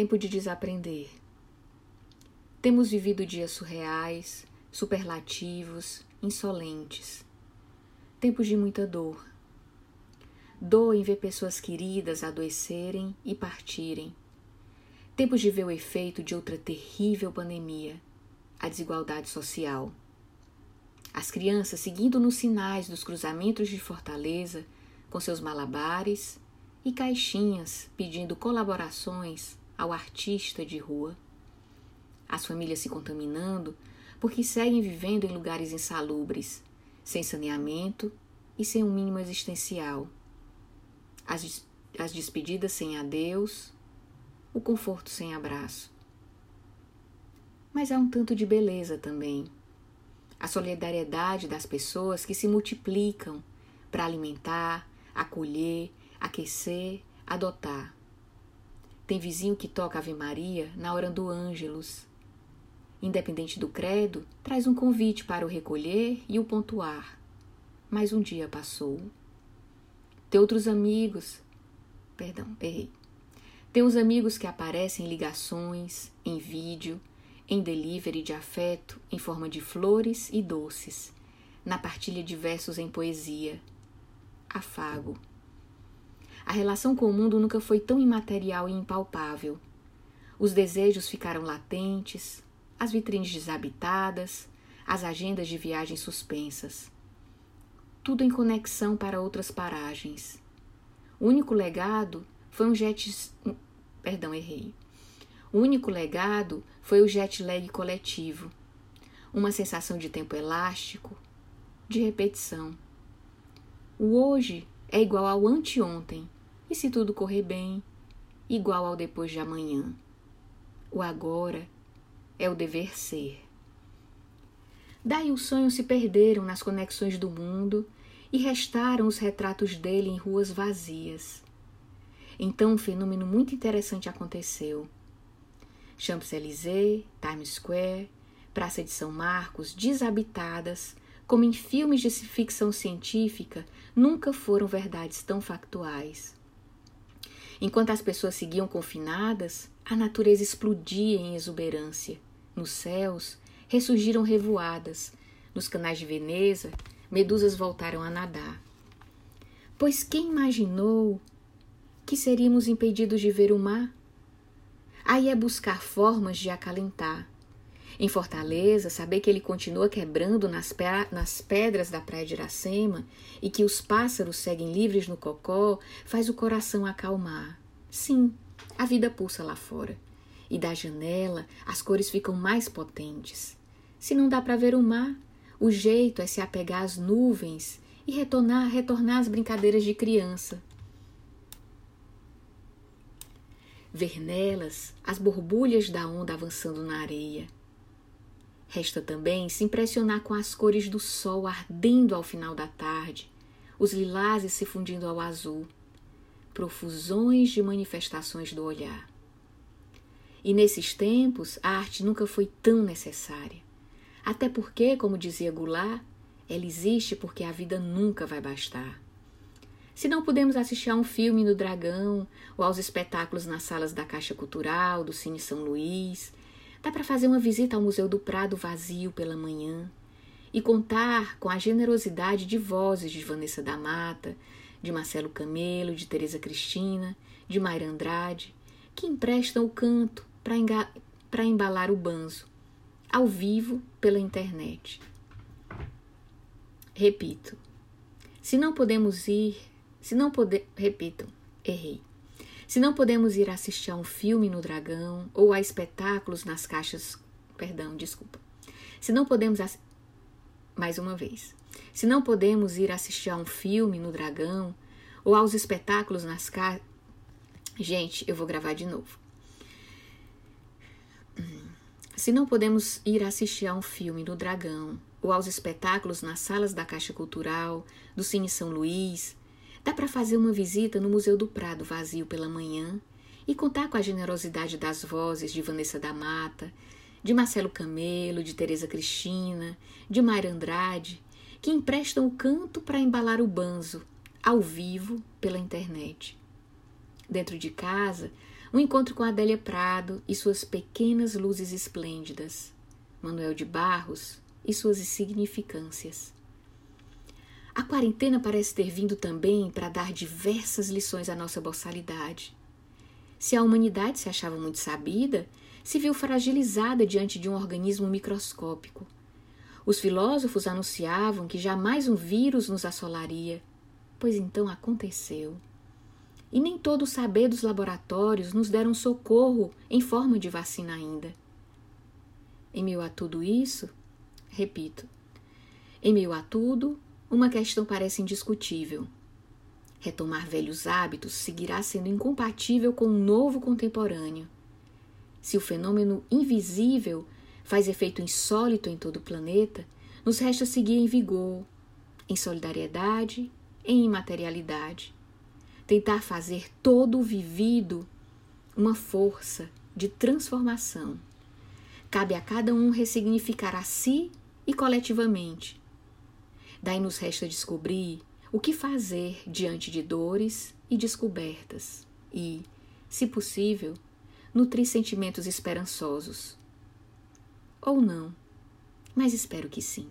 Tempo de desaprender. Temos vivido dias surreais, superlativos, insolentes. Tempos de muita dor. Dor em ver pessoas queridas adoecerem e partirem. Tempos de ver o efeito de outra terrível pandemia, a desigualdade social. As crianças seguindo nos sinais dos cruzamentos de Fortaleza, com seus malabares e caixinhas pedindo colaborações ao artista de rua. As famílias se contaminando porque seguem vivendo em lugares insalubres, sem saneamento e sem um mínimo existencial as, as despedidas sem adeus, o conforto sem abraço. Mas há um tanto de beleza também. A solidariedade das pessoas que se multiplicam para alimentar, acolher, aquecer, adotar. Tem vizinho que toca Ave Maria na hora do Ângelus. Independente do credo, traz um convite para o recolher e o pontuar. Mais um dia passou ter outros amigos. Perdão, errei. Tem os amigos que aparecem em ligações, em vídeo, em delivery de afeto em forma de flores e doces, na partilha de versos em poesia. Afago. A relação com o mundo nunca foi tão imaterial e impalpável. Os desejos ficaram latentes, as vitrines desabitadas, as agendas de viagem suspensas tudo em conexão para outras paragens. O único legado foi um jet. Perdão, errei. O único legado foi o jet lag coletivo, uma sensação de tempo elástico, de repetição. O hoje é igual ao anteontem, e se tudo correr bem, igual ao depois de amanhã. O agora é o dever ser. Daí os sonhos se perderam nas conexões do mundo e restaram os retratos dele em ruas vazias. Então um fenômeno muito interessante aconteceu. Champs-Élysées, Times Square, Praça de São Marcos, desabitadas, como em filmes de ficção científica, nunca foram verdades tão factuais. Enquanto as pessoas seguiam confinadas, a natureza explodia em exuberância. Nos céus, ressurgiram revoadas. Nos canais de Veneza, medusas voltaram a nadar. Pois quem imaginou que seríamos impedidos de ver o mar? Aí é buscar formas de acalentar. Em Fortaleza, saber que ele continua quebrando nas, nas pedras da praia de Iracema e que os pássaros seguem livres no cocó faz o coração acalmar. Sim, a vida pulsa lá fora. E da janela as cores ficam mais potentes. Se não dá para ver o mar, o jeito é se apegar às nuvens e retornar, retornar às brincadeiras de criança. Ver nelas as borbulhas da onda avançando na areia. Resta também se impressionar com as cores do sol ardendo ao final da tarde, os lilazes se fundindo ao azul, profusões de manifestações do olhar. E nesses tempos a arte nunca foi tão necessária. Até porque, como dizia Goulart, ela existe porque a vida nunca vai bastar. Se não podemos assistir a um filme no Dragão ou aos espetáculos nas salas da Caixa Cultural, do Cine São Luís, dá para fazer uma visita ao Museu do Prado vazio pela manhã e contar com a generosidade de vozes de Vanessa da Mata, de Marcelo Camelo, de Teresa Cristina, de Mayra Andrade, que emprestam o canto para embalar o banzo ao vivo pela internet. Repito, se não podemos ir, se não poder, repitam, errei. Se não podemos ir assistir a um filme no Dragão ou a espetáculos nas caixas, perdão, desculpa. Se não podemos mais uma vez. Se não podemos ir assistir a um filme no Dragão ou aos espetáculos nas caixas, gente, eu vou gravar de novo. Se não podemos ir assistir a um filme no Dragão ou aos espetáculos nas salas da Caixa Cultural, do Cine São Luís, dá para fazer uma visita no Museu do Prado vazio pela manhã e contar com a generosidade das vozes de Vanessa da Mata, de Marcelo Camelo, de Teresa Cristina, de Mayra Andrade, que emprestam o canto para embalar o banzo, ao vivo, pela internet. Dentro de casa, um encontro com Adélia Prado e suas pequenas luzes esplêndidas, Manuel de Barros e suas insignificâncias. A quarentena parece ter vindo também para dar diversas lições à nossa boçalidade. Se a humanidade se achava muito sabida, se viu fragilizada diante de um organismo microscópico. Os filósofos anunciavam que jamais um vírus nos assolaria, pois então aconteceu e nem todo o saber dos laboratórios nos deram socorro em forma de vacina ainda. Em meio a tudo isso, repito, em meio a tudo, uma questão parece indiscutível. Retomar velhos hábitos seguirá sendo incompatível com o novo contemporâneo. Se o fenômeno invisível faz efeito insólito em todo o planeta, nos resta seguir em vigor, em solidariedade, em imaterialidade tentar fazer todo o vivido uma força de transformação. Cabe a cada um ressignificar a si e coletivamente. Daí nos resta descobrir o que fazer diante de dores e descobertas e, se possível, nutrir sentimentos esperançosos. Ou não, mas espero que sim.